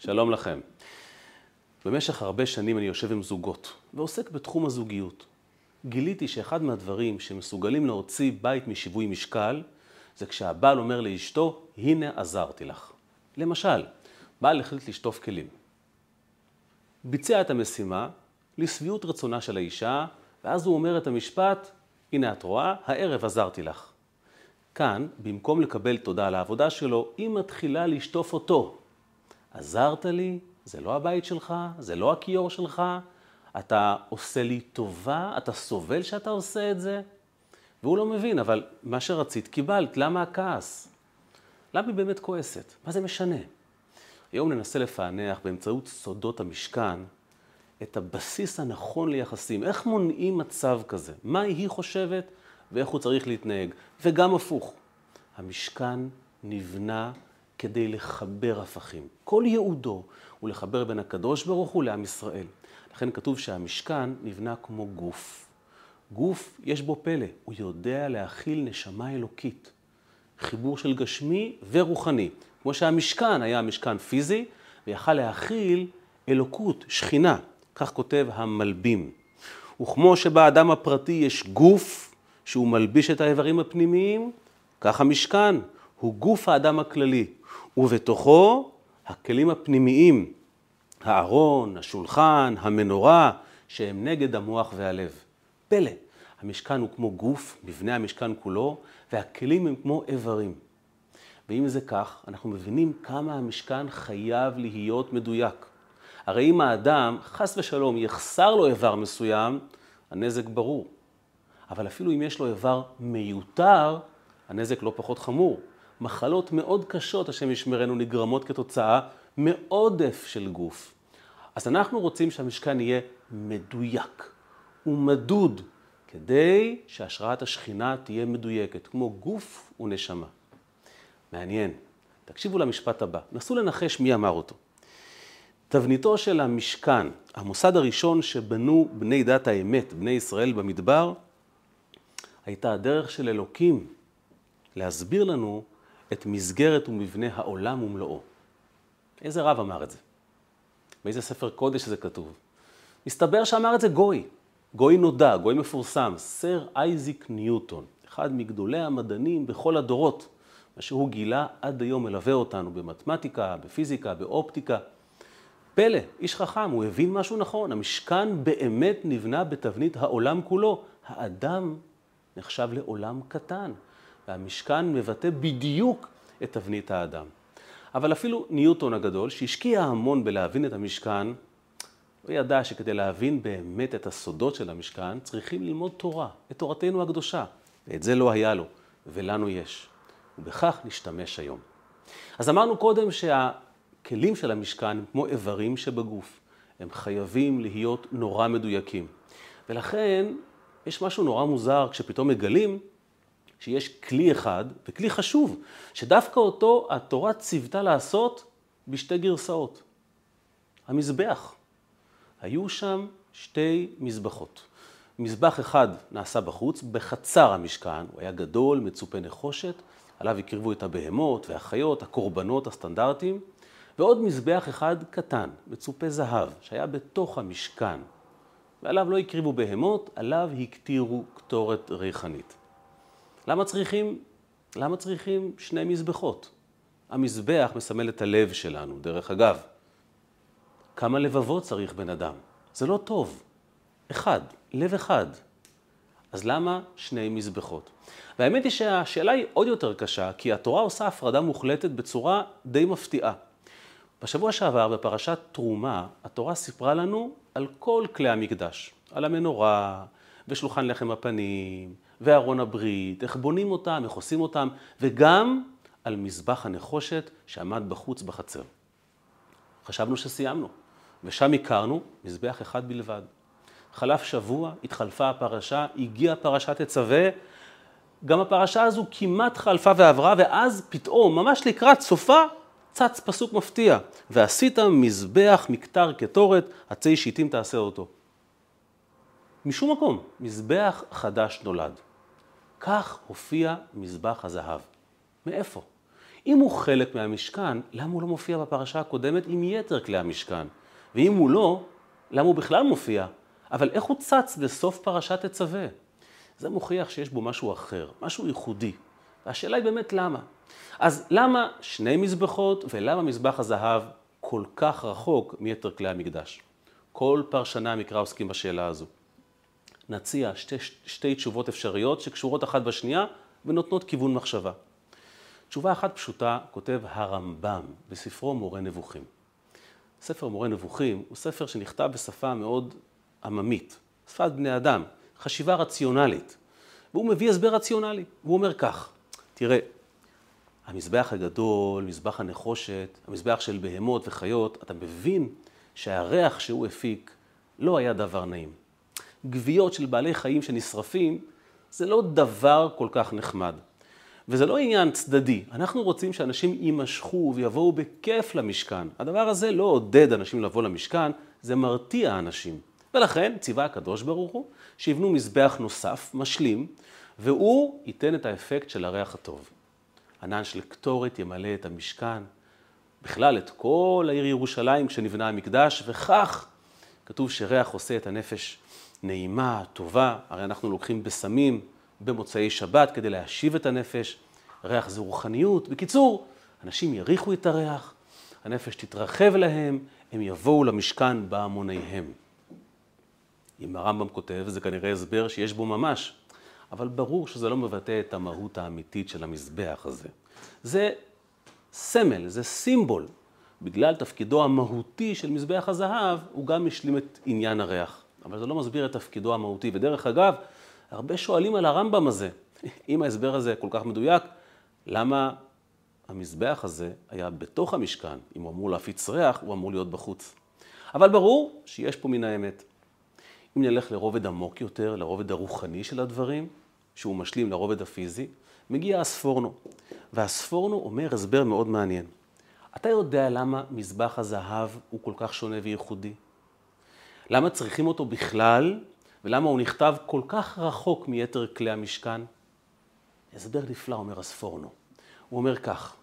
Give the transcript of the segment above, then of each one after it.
שלום לכם. במשך הרבה שנים אני יושב עם זוגות ועוסק בתחום הזוגיות. גיליתי שאחד מהדברים שמסוגלים להוציא בית משיווי משקל זה כשהבעל אומר לאשתו, הנה עזרתי לך. למשל, בעל החליט לשטוף כלים. ביצע את המשימה לשביעות רצונה של האישה, ואז הוא אומר את המשפט, הנה את רואה, הערב עזרתי לך. כאן, במקום לקבל תודה על העבודה שלו, היא מתחילה לשטוף אותו. עזרת לי, זה לא הבית שלך, זה לא הכיור שלך, אתה עושה לי טובה, אתה סובל שאתה עושה את זה? והוא לא מבין, אבל מה שרצית קיבלת, למה הכעס? למה היא באמת כועסת? מה זה משנה? היום ננסה לפענח באמצעות סודות המשכן את הבסיס הנכון ליחסים. איך מונעים מצב כזה? מה היא חושבת ואיך הוא צריך להתנהג? וגם הפוך. המשכן נבנה כדי לחבר הפכים. כל ייעודו הוא לחבר בין הקדוש ברוך הוא לעם ישראל. לכן כתוב שהמשכן נבנה כמו גוף. גוף, יש בו פלא, הוא יודע להכיל נשמה אלוקית. חיבור של גשמי ורוחני. כמו שהמשכן היה משכן פיזי, ויכל להכיל אלוקות, שכינה. כך כותב המלבים. וכמו שבאדם הפרטי יש גוף שהוא מלביש את האיברים הפנימיים, כך המשכן הוא גוף האדם הכללי, ובתוכו הכלים הפנימיים, הארון, השולחן, המנורה, שהם נגד המוח והלב. פלא, המשכן הוא כמו גוף, מבנה המשכן כולו, והכלים הם כמו איברים. ואם זה כך, אנחנו מבינים כמה המשכן חייב להיות מדויק. הרי אם האדם, חס ושלום, יחסר לו איבר מסוים, הנזק ברור. אבל אפילו אם יש לו איבר מיותר, הנזק לא פחות חמור. מחלות מאוד קשות, השם ישמרנו, נגרמות כתוצאה מעודף של גוף. אז אנחנו רוצים שהמשכן יהיה מדויק ומדוד, כדי שהשראת השכינה תהיה מדויקת, כמו גוף ונשמה. מעניין. תקשיבו למשפט הבא, נסו לנחש מי אמר אותו. תבניתו של המשכן, המוסד הראשון שבנו בני דת האמת, בני ישראל במדבר, הייתה הדרך של אלוקים להסביר לנו את מסגרת ומבנה העולם ומלואו. איזה רב אמר את זה? באיזה ספר קודש זה כתוב? מסתבר שאמר את זה גוי, גוי נודע, גוי מפורסם, סר אייזיק ניוטון, אחד מגדולי המדענים בכל הדורות. מה שהוא גילה עד היום מלווה אותנו במתמטיקה, בפיזיקה, באופטיקה. פלא, איש חכם, הוא הבין משהו נכון, המשכן באמת נבנה בתבנית העולם כולו. האדם נחשב לעולם קטן, והמשכן מבטא בדיוק את תבנית האדם. אבל אפילו ניוטון הגדול, שהשקיע המון בלהבין את המשכן, הוא ידע שכדי להבין באמת את הסודות של המשכן, צריכים ללמוד תורה, את תורתנו הקדושה. ואת זה לא היה לו, ולנו יש. ובכך נשתמש היום. אז אמרנו קודם שהכלים של המשכן הם כמו איברים שבגוף. הם חייבים להיות נורא מדויקים. ולכן יש משהו נורא מוזר כשפתאום מגלים שיש כלי אחד, וכלי חשוב, שדווקא אותו התורה ציוותה לעשות בשתי גרסאות. המזבח. היו שם שתי מזבחות. מזבח אחד נעשה בחוץ, בחצר המשכן, הוא היה גדול, מצופה נחושת, עליו הקריבו את הבהמות והחיות, הקורבנות הסטנדרטיים, ועוד מזבח אחד קטן, מצופה זהב, שהיה בתוך המשכן, ועליו לא הקריבו בהמות, עליו הקטירו קטורת ריחנית. למה צריכים, למה צריכים שני מזבחות? המזבח מסמל את הלב שלנו, דרך אגב. כמה לבבות צריך בן אדם? זה לא טוב. אחד, לב אחד. אז למה שני מזבחות? והאמת היא שהשאלה היא עוד יותר קשה, כי התורה עושה הפרדה מוחלטת בצורה די מפתיעה. בשבוע שעבר, בפרשת תרומה, התורה סיפרה לנו על כל כלי המקדש, על המנורה, ושולחן לחם הפנים, וארון הברית, איך בונים אותם, איך עושים אותם, וגם על מזבח הנחושת שעמד בחוץ בחצר. חשבנו שסיימנו, ושם הכרנו מזבח אחד בלבד. חלף שבוע, התחלפה הפרשה, הגיעה פרשת תצווה, גם הפרשה הזו כמעט חלפה ועברה, ואז פתאום, ממש לקראת סופה, צץ פסוק מפתיע, ועשית מזבח מקטר קטורת, עצי שיטים תעשה אותו. משום מקום, מזבח חדש נולד. כך הופיע מזבח הזהב. מאיפה? אם הוא חלק מהמשכן, למה הוא לא מופיע בפרשה הקודמת עם יתר כלי המשכן? ואם הוא לא, למה הוא בכלל מופיע? אבל איך הוא צץ בסוף פרשת תצווה? זה מוכיח שיש בו משהו אחר, משהו ייחודי. והשאלה היא באמת למה. אז למה שני מזבחות ולמה מזבח הזהב כל כך רחוק מיתר כלי המקדש? כל פרשני המקרא עוסקים בשאלה הזו. נציע שתי, שתי תשובות אפשריות שקשורות אחת בשנייה ונותנות כיוון מחשבה. תשובה אחת פשוטה כותב הרמב"ם בספרו מורה נבוכים. ספר מורה נבוכים הוא ספר שנכתב בשפה מאוד עממית, שפת בני אדם, חשיבה רציונלית. והוא מביא הסבר רציונלי, והוא אומר כך, תראה, המזבח הגדול, מזבח הנחושת, המזבח של בהמות וחיות, אתה מבין שהריח שהוא הפיק לא היה דבר נעים. גוויות של בעלי חיים שנשרפים, זה לא דבר כל כך נחמד. וזה לא עניין צדדי, אנחנו רוצים שאנשים יימשכו ויבואו בכיף למשכן. הדבר הזה לא עודד אנשים לבוא למשכן, זה מרתיע אנשים. ולכן ציווה הקדוש ברוך הוא שיבנו מזבח נוסף, משלים, והוא ייתן את האפקט של הריח הטוב. ענן של קטורת ימלא את המשכן, בכלל את כל העיר ירושלים כשנבנה המקדש, וכך כתוב שריח עושה את הנפש נעימה, טובה, הרי אנחנו לוקחים בשמים במוצאי שבת כדי להשיב את הנפש, ריח זה רוחניות. בקיצור, אנשים יריחו את הריח, הנפש תתרחב להם, הם יבואו למשכן בהמוניהם. אם הרמב"ם כותב, זה כנראה הסבר שיש בו ממש, אבל ברור שזה לא מבטא את המהות האמיתית של המזבח הזה. זה סמל, זה סימבול. בגלל תפקידו המהותי של מזבח הזהב, הוא גם השלים את עניין הריח. אבל זה לא מסביר את תפקידו המהותי. ודרך אגב, הרבה שואלים על הרמב"ם הזה. אם ההסבר הזה כל כך מדויק, למה המזבח הזה היה בתוך המשכן? אם הוא אמור להפיץ ריח, הוא אמור להיות בחוץ. אבל ברור שיש פה מן האמת. אם נלך לרובד עמוק יותר, לרובד הרוחני של הדברים, שהוא משלים לרובד הפיזי, מגיע הספורנו. והספורנו אומר הסבר מאוד מעניין. אתה יודע למה מזבח הזהב הוא כל כך שונה וייחודי? למה צריכים אותו בכלל, ולמה הוא נכתב כל כך רחוק מיתר כלי המשכן? הסבר נפלא, אומר הספורנו. הוא אומר כך,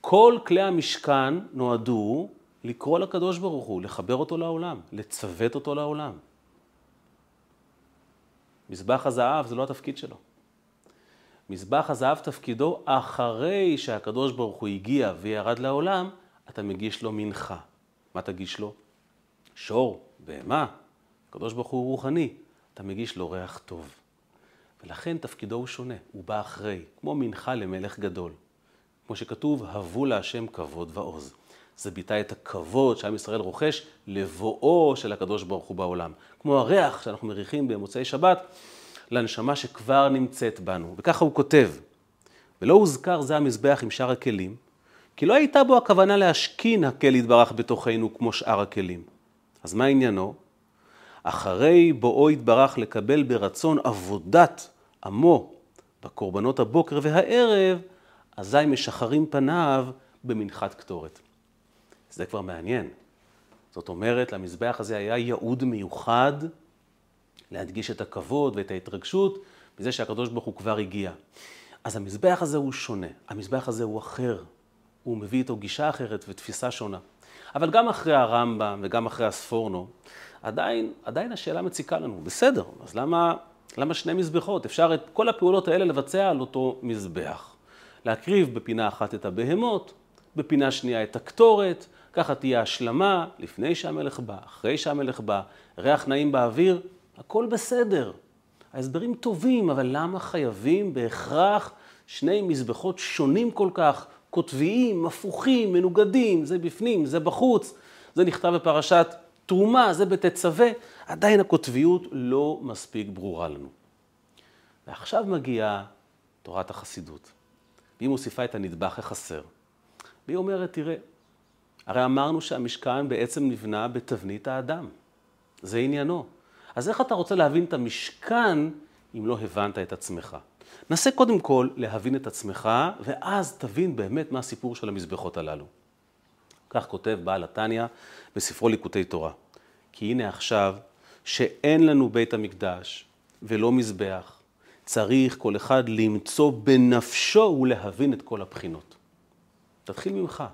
כל כלי המשכן נועדו לקרוא לקדוש ברוך הוא, לחבר אותו לעולם, לצוות אותו לעולם. מזבח הזהב זה לא התפקיד שלו. מזבח הזהב תפקידו אחרי שהקדוש ברוך הוא הגיע וירד לעולם, אתה מגיש לו מנחה. מה תגיש לו? שור, בהמה, הקדוש ברוך הוא רוחני, אתה מגיש לו ריח טוב. ולכן תפקידו הוא שונה, הוא בא אחרי, כמו מנחה למלך גדול. כמו שכתוב, הבו להשם כבוד ועוז. זה ביטא את הכבוד שעם ישראל רוכש לבואו של הקדוש ברוך הוא בעולם. כמו הריח שאנחנו מריחים במוצאי שבת לנשמה שכבר נמצאת בנו. וככה הוא כותב, ולא הוזכר זה המזבח עם שאר הכלים, כי לא הייתה בו הכוונה להשכין הקל יתברך בתוכנו כמו שאר הכלים. אז מה עניינו? אחרי בואו יתברך לקבל ברצון עבודת עמו בקורבנות הבוקר והערב, אזי משחררים פניו במנחת קטורת. זה כבר מעניין. זאת אומרת, למזבח הזה היה ייעוד מיוחד להדגיש את הכבוד ואת ההתרגשות מזה שהקדוש ברוך הוא כבר הגיע. אז המזבח הזה הוא שונה, המזבח הזה הוא אחר, הוא מביא איתו גישה אחרת ותפיסה שונה. אבל גם אחרי הרמב"ם וגם אחרי הספורנו, עדיין, עדיין השאלה מציקה לנו, בסדר, אז למה, למה שני מזבחות? אפשר את כל הפעולות האלה לבצע על אותו מזבח. להקריב בפינה אחת את הבהמות, בפינה שנייה את הקטורת, ככה תהיה השלמה לפני שהמלך בא, אחרי שהמלך בא, ריח נעים באוויר, הכל בסדר. ההסברים טובים, אבל למה חייבים בהכרח שני מזבחות שונים כל כך, קוטביים, הפוכים, מנוגדים, זה בפנים, זה בחוץ, זה נכתב בפרשת תרומה, זה בתצווה, עדיין הקוטביות לא מספיק ברורה לנו. ועכשיו מגיעה תורת החסידות, והיא מוסיפה את הנדבך החסר. והיא אומרת, תראה, הרי אמרנו שהמשכן בעצם נבנה בתבנית האדם. זה עניינו. אז איך אתה רוצה להבין את המשכן אם לא הבנת את עצמך? נסה קודם כל להבין את עצמך, ואז תבין באמת מה הסיפור של המזבחות הללו. כך כותב בעל התניא בספרו ליקוטי תורה. כי הנה עכשיו, שאין לנו בית המקדש ולא מזבח, צריך כל אחד למצוא בנפשו ולהבין את כל הבחינות. תתחיל ממך,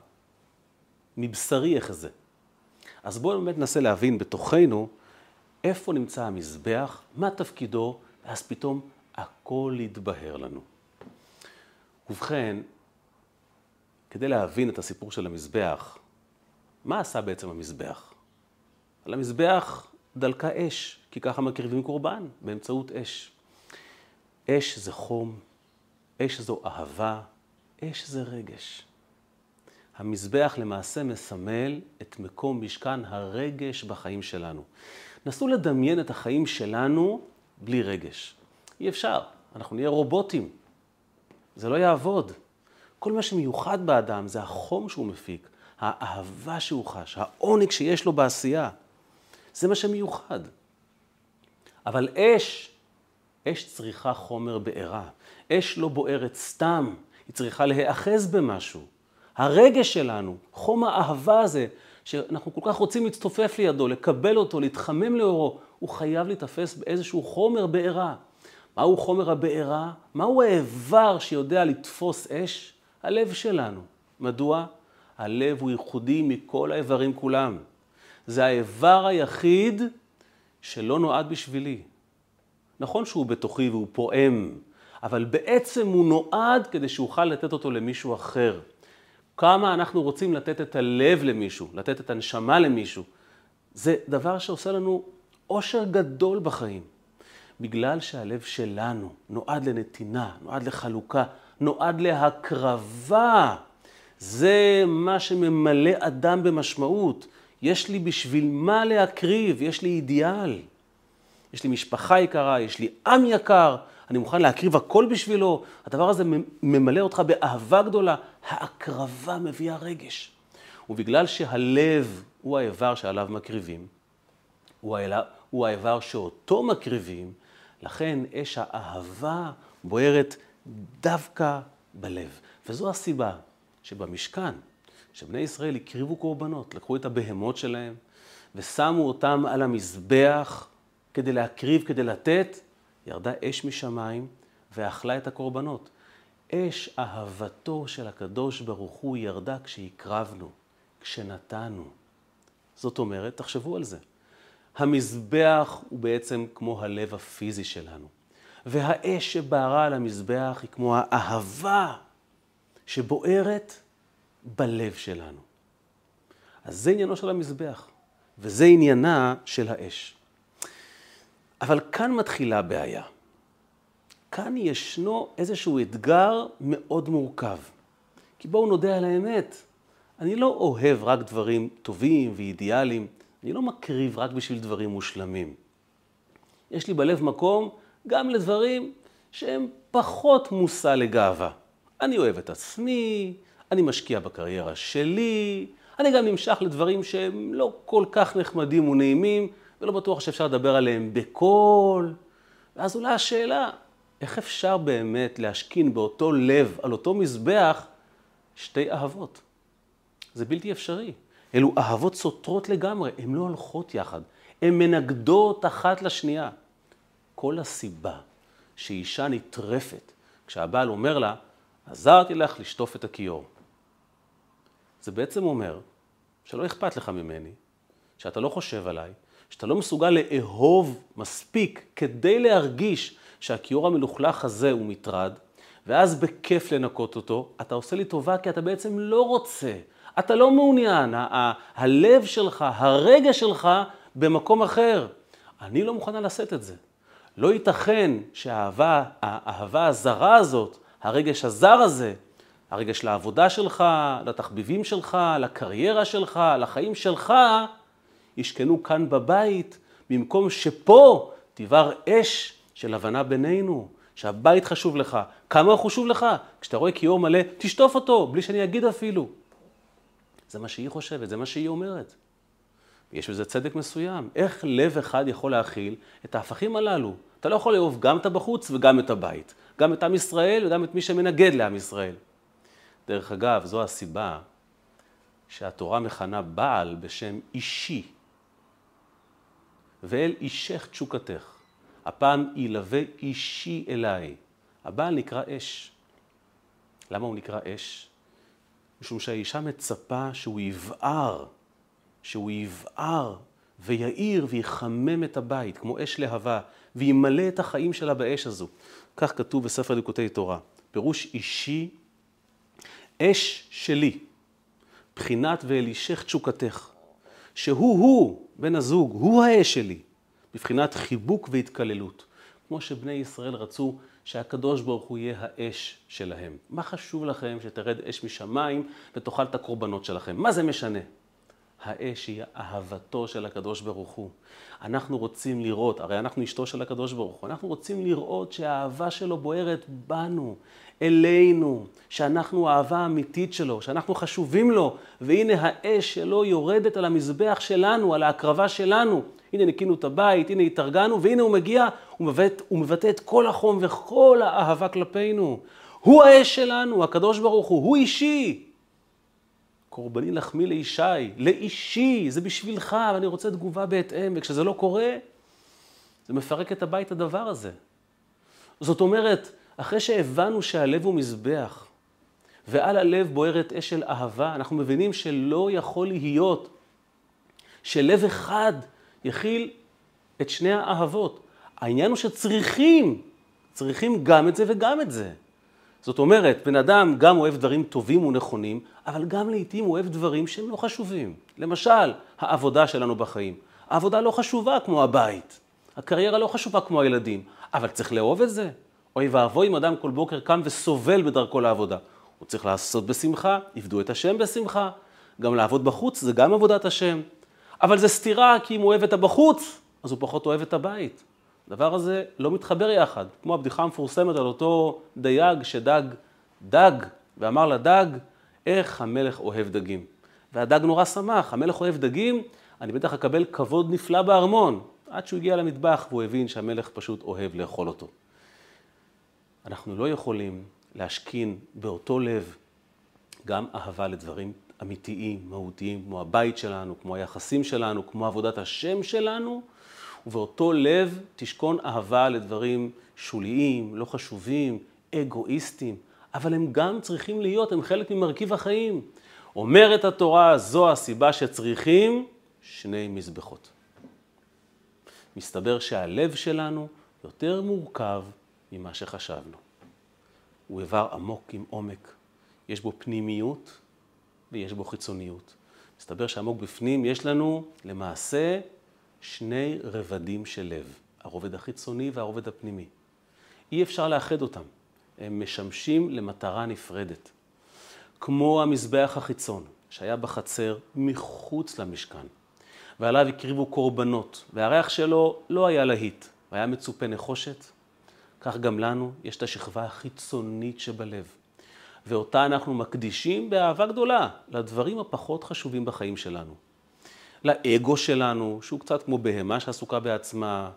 מבשרי איך זה. אז בואו באמת ננסה להבין בתוכנו איפה נמצא המזבח, מה תפקידו, ואז פתאום הכל יתבהר לנו. ובכן, כדי להבין את הסיפור של המזבח, מה עשה בעצם המזבח? על המזבח דלקה אש, כי ככה מקריבים קורבן, באמצעות אש. אש זה חום, אש זו אהבה, אש זה רגש. המזבח למעשה מסמל את מקום משכן הרגש בחיים שלנו. נסו לדמיין את החיים שלנו בלי רגש. אי אפשר, אנחנו נהיה רובוטים. זה לא יעבוד. כל מה שמיוחד באדם זה החום שהוא מפיק, האהבה שהוא חש, העונג שיש לו בעשייה. זה מה שמיוחד. אבל אש, אש צריכה חומר בעירה. אש לא בוערת סתם, היא צריכה להיאחז במשהו. הרגש שלנו, חום האהבה הזה, שאנחנו כל כך רוצים להצטופף לידו, לקבל אותו, להתחמם לאורו, הוא חייב להתאפס באיזשהו חומר בעירה. מהו חומר הבעירה? מהו האיבר שיודע לתפוס אש? הלב שלנו. מדוע? הלב הוא ייחודי מכל האיברים כולם. זה האיבר היחיד שלא נועד בשבילי. נכון שהוא בתוכי והוא פועם, אבל בעצם הוא נועד כדי שאוכל לתת אותו למישהו אחר. כמה אנחנו רוצים לתת את הלב למישהו, לתת את הנשמה למישהו. זה דבר שעושה לנו אושר גדול בחיים. בגלל שהלב שלנו נועד לנתינה, נועד לחלוקה, נועד להקרבה. זה מה שממלא אדם במשמעות. יש לי בשביל מה להקריב, יש לי אידיאל. יש לי משפחה יקרה, יש לי עם יקר, אני מוכן להקריב הכל בשבילו. הדבר הזה ממלא אותך באהבה גדולה. ההקרבה מביאה רגש. ובגלל שהלב הוא האיבר שעליו מקריבים, הוא, האיבר שאותו מקריבים, לכן אש האהבה בוערת דווקא בלב. וזו הסיבה שבמשכן, שבני ישראל הקריבו קורבנות, לקחו את הבהמות שלהם ושמו אותם על המזבח כדי להקריב, כדי לתת, ירדה אש משמיים ואכלה את הקורבנות. אש אהבתו של הקדוש ברוך הוא ירדה כשהקרבנו, כשנתנו. זאת אומרת, תחשבו על זה. המזבח הוא בעצם כמו הלב הפיזי שלנו. והאש שבערה על המזבח היא כמו האהבה שבוערת בלב שלנו. אז זה עניינו של המזבח, וזה עניינה של האש. אבל כאן מתחילה הבעיה. כאן ישנו איזשהו אתגר מאוד מורכב. כי בואו נודה על האמת, אני לא אוהב רק דברים טובים ואידיאליים, אני לא מקריב רק בשביל דברים מושלמים. יש לי בלב מקום גם לדברים שהם פחות מושא לגאווה. אני אוהב את עצמי, אני משקיע בקריירה שלי, אני גם נמשך לדברים שהם לא כל כך נחמדים ונעימים, ולא בטוח שאפשר לדבר עליהם בקול. ואז עולה השאלה, איך אפשר באמת להשכין באותו לב, על אותו מזבח, שתי אהבות? זה בלתי אפשרי. אלו אהבות סותרות לגמרי, הן לא הולכות יחד, הן מנגדות אחת לשנייה. כל הסיבה שאישה נטרפת כשהבעל אומר לה, עזרתי לך לשטוף את הכיור. זה בעצם אומר שלא אכפת לך ממני, שאתה לא חושב עליי, שאתה לא מסוגל לאהוב מספיק כדי להרגיש שהכיור המלוכלך הזה הוא מטרד, ואז בכיף לנקות אותו, אתה עושה לי טובה כי אתה בעצם לא רוצה, אתה לא מעוניין, הלב שלך, הרגע שלך במקום אחר. אני לא מוכנה לשאת את זה. לא ייתכן שהאהבה, האהבה הזרה הזאת, הרגש הזר הזה, הרגש לעבודה שלך, לתחביבים שלך, לקריירה שלך, לחיים שלך, ישכנו כאן בבית, במקום שפה תבער אש של הבנה בינינו, שהבית חשוב לך. כמה הוא חשוב לך? כשאתה רואה כיור מלא, תשטוף אותו, בלי שאני אגיד אפילו. זה מה שהיא חושבת, זה מה שהיא אומרת. יש בזה צדק מסוים. איך לב אחד יכול להכיל את ההפכים הללו? אתה לא יכול לאהוב גם את הבחוץ וגם את הבית. גם את עם ישראל וגם את מי שמנגד לעם ישראל. דרך אגב, זו הסיבה שהתורה מכנה בעל בשם אישי. ואל אישך תשוקתך. הפעם ילווה אישי אליי. הבעל נקרא אש. למה הוא נקרא אש? משום שהאישה מצפה שהוא יבער, שהוא יבער ויעיר ויחמם את הבית, כמו אש להבה, וימלא את החיים שלה באש הזו. כך כתוב בספר ליקוטי תורה. פירוש אישי, אש שלי, בחינת ואלישך תשוקתך, שהוא-הוא, בן הזוג, הוא האש שלי, בבחינת חיבוק והתקללות. כמו שבני ישראל רצו שהקדוש ברוך הוא יהיה האש שלהם. מה חשוב לכם שתרד אש משמיים ותאכל את הקורבנות שלכם? מה זה משנה? האש היא אהבתו של הקדוש ברוך הוא. אנחנו רוצים לראות, הרי אנחנו אשתו של הקדוש ברוך הוא, אנחנו רוצים לראות שהאהבה שלו בוערת בנו, אלינו, שאנחנו האהבה האמיתית שלו, שאנחנו חשובים לו, והנה האש שלו יורדת על המזבח שלנו, על ההקרבה שלנו. הנה ניקינו את הבית, הנה התארגנו, והנה הוא מגיע, הוא מבטא, הוא מבטא את כל החום וכל האהבה כלפינו. הוא האש שלנו, הקדוש ברוך הוא, הוא אישי. קורבני לחמי לישי, לאישי, זה בשבילך, ואני רוצה תגובה בהתאם, וכשזה לא קורה, זה מפרק את הבית הדבר הזה. זאת אומרת, אחרי שהבנו שהלב הוא מזבח, ועל הלב בוערת אש של אהבה, אנחנו מבינים שלא יכול להיות שלב אחד יכיל את שני האהבות. העניין הוא שצריכים, צריכים גם את זה וגם את זה. זאת אומרת, בן אדם גם אוהב דברים טובים ונכונים, אבל גם לעיתים אוהב דברים שהם לא חשובים. למשל, העבודה שלנו בחיים. העבודה לא חשובה כמו הבית. הקריירה לא חשובה כמו הילדים, אבל צריך לאהוב את זה. אוי ואבוי אם אדם כל בוקר קם וסובל בדרכו לעבודה. הוא צריך לעשות בשמחה, עבדו את השם בשמחה. גם לעבוד בחוץ זה גם עבודת השם. אבל זה סתירה, כי אם הוא אוהב את הבחוץ, אז הוא פחות אוהב את הבית. הדבר הזה לא מתחבר יחד, כמו הבדיחה המפורסמת על אותו דייג שדג דג, ואמר לדג, איך המלך אוהב דגים. והדג נורא שמח, המלך אוהב דגים, אני בטח אקבל כבוד נפלא בארמון. עד שהוא הגיע למטבח והוא הבין שהמלך פשוט אוהב לאכול אותו. אנחנו לא יכולים להשכין באותו לב גם אהבה לדברים אמיתיים, מהותיים, כמו הבית שלנו, כמו היחסים שלנו, כמו עבודת השם שלנו, ובאותו לב תשכון אהבה לדברים שוליים, לא חשובים, אגואיסטיים, אבל הם גם צריכים להיות, הם חלק ממרכיב החיים. אומרת התורה, זו הסיבה שצריכים שני מזבחות. מסתבר שהלב שלנו יותר מורכב ממה שחשבנו. הוא איבר עמוק עם עומק. יש בו פנימיות ויש בו חיצוניות. מסתבר שעמוק בפנים יש לנו למעשה שני רבדים של לב, הרובד החיצוני והרובד הפנימי. אי אפשר לאחד אותם, הם משמשים למטרה נפרדת. כמו המזבח החיצון שהיה בחצר מחוץ למשכן, ועליו הקריבו קורבנות, והריח שלו לא היה להיט, והיה מצופה נחושת, כך גם לנו יש את השכבה החיצונית שבלב. ואותה אנחנו מקדישים באהבה גדולה לדברים הפחות חשובים בחיים שלנו. לאגו שלנו, שהוא קצת כמו בהמה שעסוקה בעצמה.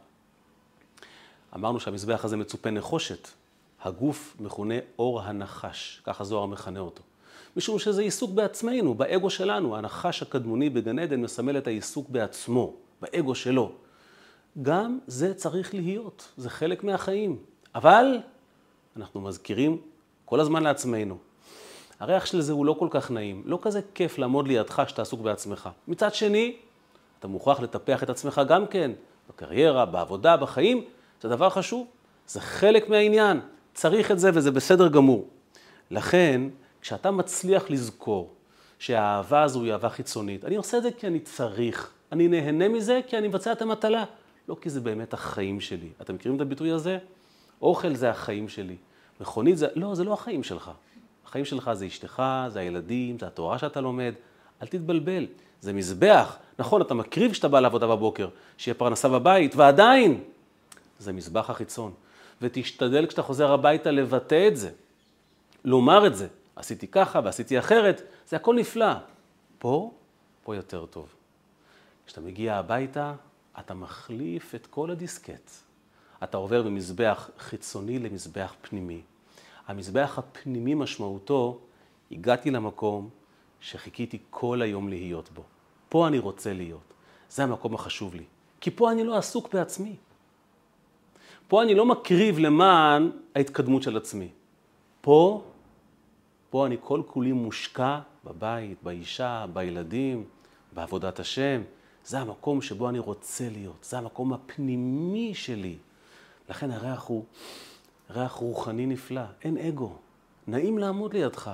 אמרנו שהמזבח הזה מצופה נחושת. הגוף מכונה אור הנחש, ככה זוהר מכנה אותו. משום שזה עיסוק בעצמנו, באגו שלנו. הנחש הקדמוני בגן עדן מסמל את העיסוק בעצמו, באגו שלו. גם זה צריך להיות, זה חלק מהחיים. אבל אנחנו מזכירים כל הזמן לעצמנו. הריח של זה הוא לא כל כך נעים, לא כזה כיף לעמוד לידך שאתה עסוק בעצמך. מצד שני, אתה מוכרח לטפח את עצמך גם כן, בקריירה, בעבודה, בחיים, זה דבר חשוב, זה חלק מהעניין, צריך את זה וזה בסדר גמור. לכן, כשאתה מצליח לזכור שהאהבה הזו היא אהבה חיצונית, אני עושה את זה כי אני צריך, אני נהנה מזה כי אני מבצע את המטלה, לא כי זה באמת החיים שלי. אתם מכירים את הביטוי הזה? אוכל זה החיים שלי. מכונית זה, לא, זה לא החיים שלך. החיים שלך זה אשתך, זה הילדים, זה התורה שאתה לומד. אל תתבלבל, זה מזבח. נכון, אתה מקריב כשאתה בא לעבודה בבוקר, שיהיה פרנסה בבית, ועדיין, זה מזבח החיצון. ותשתדל כשאתה חוזר הביתה לבטא את זה, לומר את זה. עשיתי ככה ועשיתי אחרת, זה הכל נפלא. פה, פה יותר טוב. כשאתה מגיע הביתה, אתה מחליף את כל הדיסקט. אתה עובר ממזבח חיצוני למזבח פנימי. המזבח הפנימי משמעותו, הגעתי למקום שחיכיתי כל היום להיות בו. פה אני רוצה להיות. זה המקום החשוב לי. כי פה אני לא עסוק בעצמי. פה אני לא מקריב למען ההתקדמות של עצמי. פה, פה אני כל כולי מושקע בבית, באישה, בילדים, בעבודת השם. זה המקום שבו אני רוצה להיות, זה המקום הפנימי שלי. לכן הריח הוא ריח רוחני נפלא, אין אגו. נעים לעמוד לידך.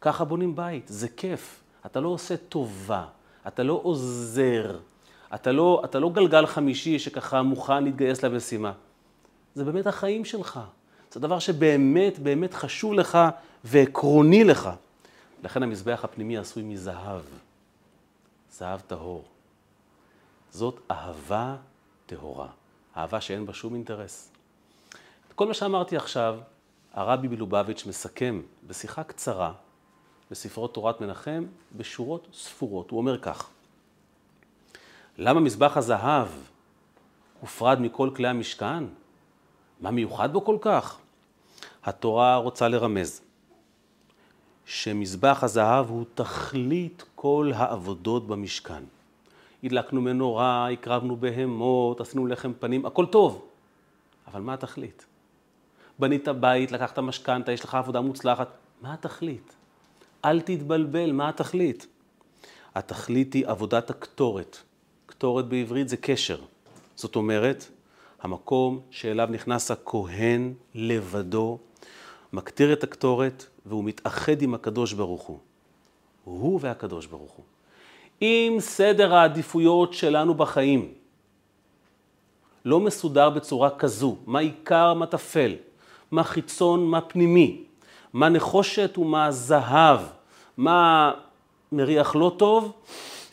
ככה בונים בית, זה כיף. אתה לא עושה טובה, אתה לא עוזר, אתה לא, אתה לא גלגל חמישי שככה מוכן להתגייס למשימה. זה באמת החיים שלך. זה דבר שבאמת באמת חשוב לך ועקרוני לך. לכן המזבח הפנימי עשוי מזהב, זהב טהור. זאת אהבה טהורה, אהבה שאין בה שום אינטרס. כל מה שאמרתי עכשיו, הרבי מלובביץ' מסכם בשיחה קצרה בספרו תורת מנחם בשורות ספורות. הוא אומר כך: למה מזבח הזהב הופרד מכל כלי המשכן? מה מיוחד בו כל כך? התורה רוצה לרמז שמזבח הזהב הוא תכלית כל העבודות במשכן. הדלקנו מנורה, הקרבנו בהמות, עשינו לחם פנים, הכל טוב. אבל מה התכלית? בנית בית, לקחת משכנתה, יש לך עבודה מוצלחת, מה התכלית? אל תתבלבל, מה התכלית? התכלית היא עבודת הקטורת. קטורת בעברית זה קשר. זאת אומרת, המקום שאליו נכנס הכהן לבדו, מקטיר את הקטורת והוא מתאחד עם הקדוש ברוך הוא. הוא והקדוש ברוך הוא. אם סדר העדיפויות שלנו בחיים. לא מסודר בצורה כזו, מה עיקר, מה טפל, מה חיצון, מה פנימי, מה נחושת ומה זהב, מה מריח לא טוב,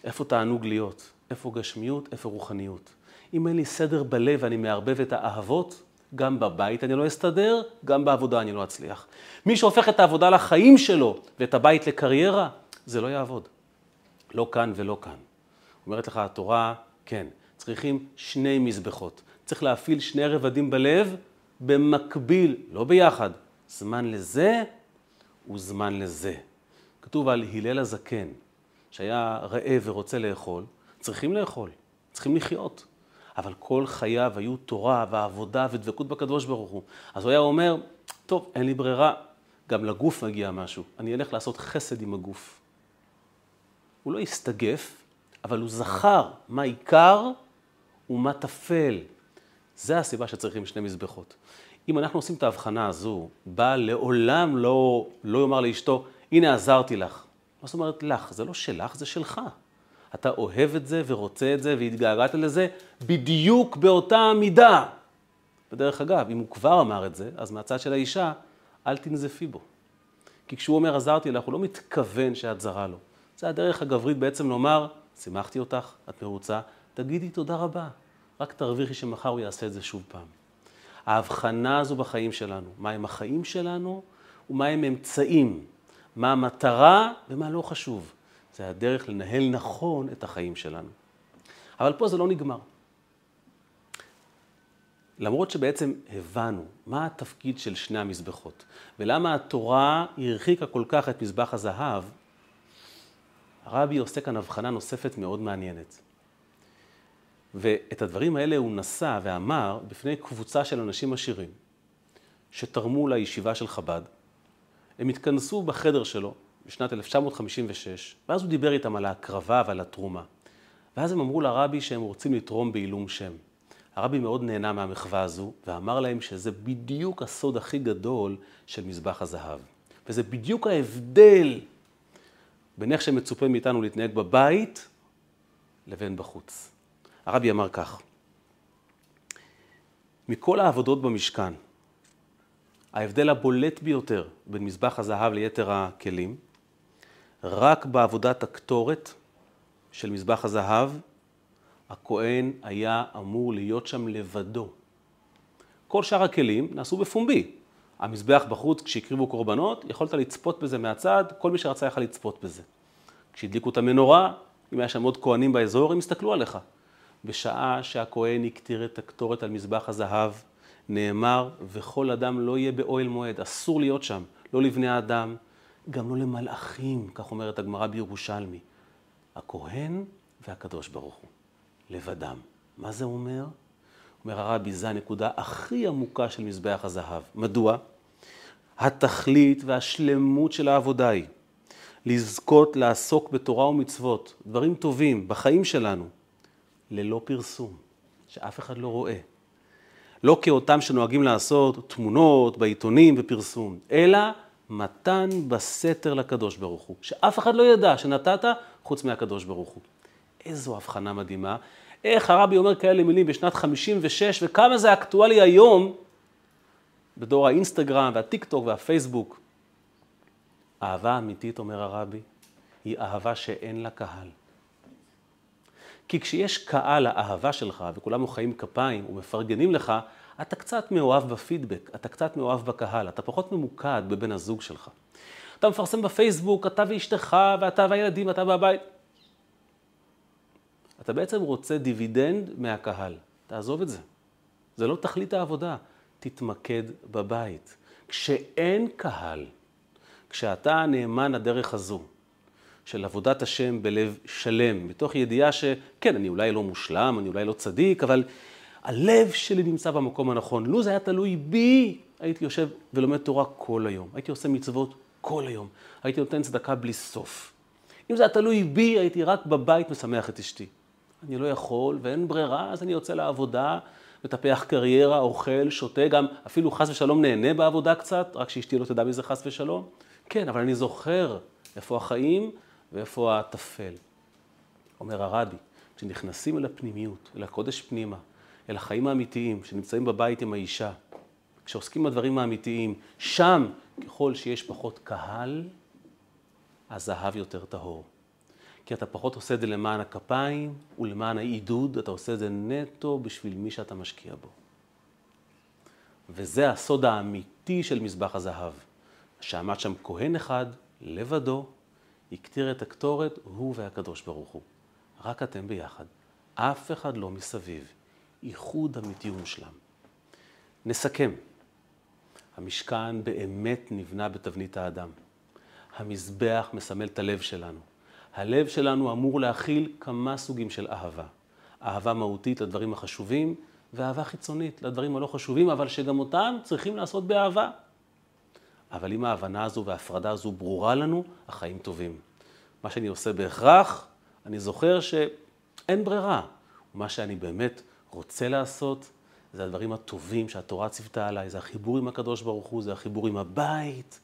איפה תענוג להיות, איפה גשמיות, איפה רוחניות. אם אין לי סדר בלב ואני מערבב את האהבות, גם בבית אני לא אסתדר, גם בעבודה אני לא אצליח. מי שהופך את העבודה לחיים שלו ואת הבית לקריירה, זה לא יעבוד. לא כאן ולא כאן. אומרת לך התורה, כן, צריכים שני מזבחות. צריך להפעיל שני רבדים בלב במקביל, לא ביחד. זמן לזה וזמן לזה. כתוב על הלל הזקן, שהיה רעב ורוצה לאכול, צריכים לאכול, צריכים לחיות. אבל כל חייו היו תורה ועבודה ודבקות בקדוש ברוך הוא. אז הוא היה אומר, טוב, אין לי ברירה, גם לגוף מגיע משהו, אני אלך לעשות חסד עם הגוף. הוא לא הסתגף, אבל הוא זכר מה עיקר ומה טפל. זה הסיבה שצריכים שני מזבחות. אם אנחנו עושים את ההבחנה הזו, בעל לעולם לא, לא יאמר לאשתו, הנה עזרתי לך. מה זאת אומרת לך? זה לא שלך, זה שלך. אתה אוהב את זה ורוצה את זה והתגעגעת לזה בדיוק באותה מידה. ודרך אגב, אם הוא כבר אמר את זה, אז מהצד של האישה, אל תנזפי בו. כי כשהוא אומר עזרתי לך, הוא לא מתכוון שאת זרה לו. זה הדרך הגברית בעצם לומר, שימחתי אותך, את מרוצה, תגידי תודה רבה. רק תרוויחי שמחר הוא יעשה את זה שוב פעם. ההבחנה הזו בחיים שלנו, מהם החיים שלנו ומהם אמצעים, מה המטרה ומה לא חשוב. זה הדרך לנהל נכון את החיים שלנו. אבל פה זה לא נגמר. למרות שבעצם הבנו מה התפקיד של שני המזבחות, ולמה התורה הרחיקה כל כך את מזבח הזהב, הרבי עושה כאן הבחנה נוספת מאוד מעניינת. ואת הדברים האלה הוא נשא ואמר בפני קבוצה של אנשים עשירים, שתרמו לישיבה של חב"ד. הם התכנסו בחדר שלו בשנת 1956, ואז הוא דיבר איתם על ההקרבה ועל התרומה. ואז הם אמרו לרבי שהם רוצים לתרום בעילום שם. הרבי מאוד נהנה מהמחווה הזו, ואמר להם שזה בדיוק הסוד הכי גדול של מזבח הזהב. וזה בדיוק ההבדל בין איך שמצופה מאיתנו להתנהג בבית לבין בחוץ. הרבי אמר כך, מכל העבודות במשכן, ההבדל הבולט ביותר בין מזבח הזהב ליתר הכלים, רק בעבודת הקטורת של מזבח הזהב, הכהן היה אמור להיות שם לבדו. כל שאר הכלים נעשו בפומבי. המזבח בחוץ, כשהקריבו קורבנות, יכולת לצפות בזה מהצד, כל מי שרצה יכול לצפות בזה. כשהדליקו את המנורה, אם היה שם עוד כהנים באזור, הם הסתכלו עליך. בשעה שהכהן הקטיר את הקטורת על מזבח הזהב, נאמר, וכל אדם לא יהיה באוהל מועד, אסור להיות שם, לא לבני האדם, גם לא למלאכים, כך אומרת הגמרא בירושלמי. הכהן והקדוש ברוך הוא, לבדם. מה זה אומר? אומר הרבי, זו הנקודה הכי עמוקה של מזבח הזהב. מדוע? התכלית והשלמות של העבודה היא לזכות לעסוק בתורה ומצוות, דברים טובים בחיים שלנו, ללא פרסום, שאף אחד לא רואה. לא כאותם שנוהגים לעשות תמונות בעיתונים ופרסום, אלא מתן בסתר לקדוש ברוך הוא, שאף אחד לא ידע שנתת חוץ מהקדוש ברוך הוא. איזו הבחנה מדהימה. איך הרבי אומר כאלה מילים בשנת 56, וכמה זה אקטואלי היום בדור האינסטגרם והטיק טוק והפייסבוק. אהבה אמיתית, אומר הרבי, היא אהבה שאין לה קהל. כי כשיש קהל לאהבה שלך, וכולם מוחאים כפיים ומפרגנים לך, אתה קצת מאוהב בפידבק, אתה קצת מאוהב בקהל, אתה פחות ממוקד בבן הזוג שלך. אתה מפרסם בפייסבוק, אתה ואשתך, ואתה והילדים, ואתה בבית. אתה בעצם רוצה דיבידנד מהקהל. תעזוב את זה. זה לא תכלית העבודה. תתמקד בבית. כשאין קהל, כשאתה נאמן לדרך הזו, של עבודת השם בלב שלם, מתוך ידיעה שכן, אני אולי לא מושלם, אני אולי לא צדיק, אבל הלב שלי נמצא במקום הנכון. לו זה היה תלוי בי, הייתי יושב ולומד תורה כל היום. הייתי עושה מצוות כל היום. הייתי נותן צדקה בלי סוף. אם זה היה תלוי בי, הייתי רק בבית משמח את אשתי. אני לא יכול ואין ברירה, אז אני יוצא לעבודה, מטפח קריירה, אוכל, שותה, גם אפילו חס ושלום נהנה בעבודה קצת, רק שאשתי לא תדע מזה חס ושלום. כן, אבל אני זוכר איפה החיים ואיפה הטפל. אומר הרבי, כשנכנסים אל הפנימיות, אל הקודש פנימה, אל החיים האמיתיים, שנמצאים בבית עם האישה, כשעוסקים בדברים האמיתיים, שם, ככל שיש פחות קהל, הזהב יותר טהור. כי אתה פחות עושה את זה למען הכפיים ולמען העידוד, אתה עושה את זה נטו בשביל מי שאתה משקיע בו. וזה הסוד האמיתי של מזבח הזהב. שעמד שם כהן אחד, לבדו, הקטיר את הקטורת, הוא והקדוש ברוך הוא. רק אתם ביחד. אף אחד לא מסביב. איחוד אמיתי ומושלם. נסכם. המשכן באמת נבנה בתבנית האדם. המזבח מסמל את הלב שלנו. הלב שלנו אמור להכיל כמה סוגים של אהבה. אהבה מהותית לדברים החשובים, ואהבה חיצונית לדברים הלא חשובים, אבל שגם אותם צריכים לעשות באהבה. אבל אם ההבנה הזו וההפרדה הזו ברורה לנו, החיים טובים. מה שאני עושה בהכרח, אני זוכר שאין ברירה. ומה שאני באמת רוצה לעשות, זה הדברים הטובים שהתורה ציוותה עליי, זה החיבור עם הקדוש ברוך הוא, זה החיבור עם הבית.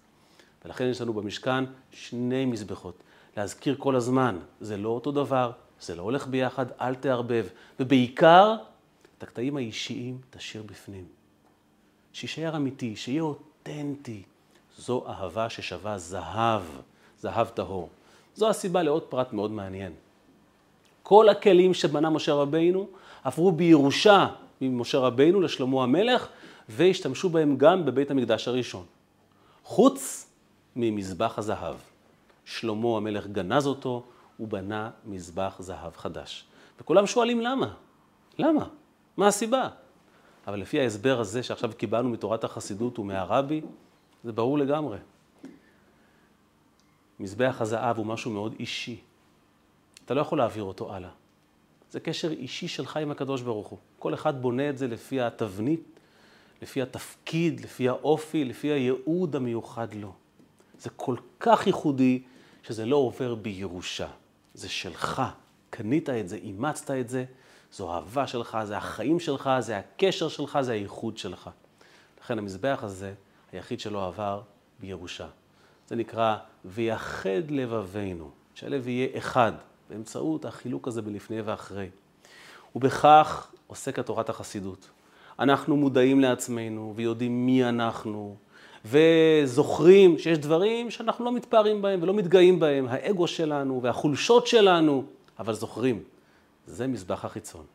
ולכן יש לנו במשכן שני מזבחות. להזכיר כל הזמן, זה לא אותו דבר, זה לא הולך ביחד, אל תערבב. ובעיקר, את הקטעים האישיים תשאיר בפנים. שישאר אמיתי, שיהיה אותנטי. זו אהבה ששווה זהב, זהב טהור. זו הסיבה לעוד פרט מאוד מעניין. כל הכלים שבנה משה רבינו עברו בירושה ממשה רבינו לשלמה המלך, והשתמשו בהם גם בבית המקדש הראשון. חוץ ממזבח הזהב. שלמה המלך גנז אותו, הוא בנה מזבח זהב חדש. וכולם שואלים למה? למה? מה הסיבה? אבל לפי ההסבר הזה שעכשיו קיבלנו מתורת החסידות ומהרבי, זה ברור לגמרי. מזבח הזהב הוא משהו מאוד אישי. אתה לא יכול להעביר אותו הלאה. זה קשר אישי שלך עם הקדוש ברוך הוא. כל אחד בונה את זה לפי התבנית, לפי התפקיד, לפי האופי, לפי הייעוד המיוחד לו. זה כל כך ייחודי, שזה לא עובר בירושה. זה שלך, קנית את זה, אימצת את זה, זו אהבה שלך, זה החיים שלך, זה הקשר שלך, זה הייחוד שלך. לכן המזבח הזה, היחיד שלא עבר בירושה. זה נקרא ויחד לבבינו, שהלב יהיה אחד, באמצעות החילוק הזה בלפני ואחרי. ובכך עוסקת תורת החסידות. אנחנו מודעים לעצמנו ויודעים מי אנחנו, וזוכרים שיש דברים שאנחנו לא מתפארים בהם ולא מתגאים בהם, האגו שלנו והחולשות שלנו, אבל זוכרים, זה מזבח החיצון.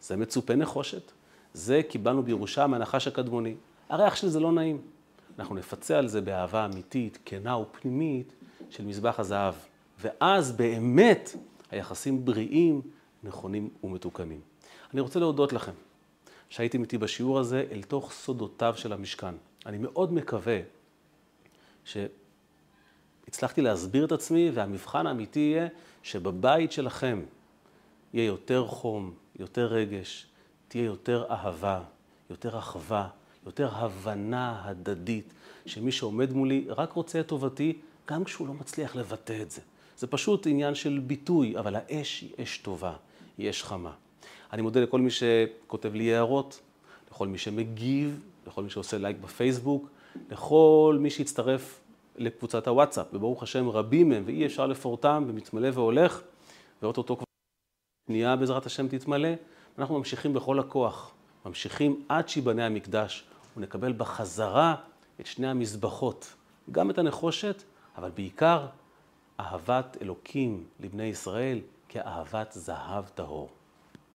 זה מצופה נחושת, זה קיבלנו בירושה מהנחש הקדמוני. הריח של זה לא נעים. אנחנו נפצה על זה באהבה אמיתית, כנה ופנימית של מזבח הזהב. ואז באמת היחסים בריאים, נכונים ומתוקנים. אני רוצה להודות לכם שהייתם איתי בשיעור הזה אל תוך סודותיו של המשכן. אני מאוד מקווה שהצלחתי להסביר את עצמי, והמבחן האמיתי יהיה שבבית שלכם יהיה יותר חום, יותר רגש, תהיה יותר אהבה, יותר אחווה, יותר הבנה הדדית, שמי שעומד מולי רק רוצה את טובתי גם כשהוא לא מצליח לבטא את זה. זה פשוט עניין של ביטוי, אבל האש היא אש טובה, היא אש חמה. אני מודה לכל מי שכותב לי הערות, לכל מי שמגיב, לכל מי שעושה לייק בפייסבוק, לכל מי שהצטרף לקבוצת הוואטסאפ, וברוך השם רבים מהם, ואי אפשר לפורטם, ומתמלא והולך, ואוטוטו כבר שנייה בעזרת השם תתמלא. אנחנו ממשיכים בכל הכוח, ממשיכים עד שיבנה המקדש, ונקבל בחזרה את שני המזבחות, גם את הנחושת, אבל בעיקר אהבת אלוקים לבני ישראל כאהבת זהב טהור.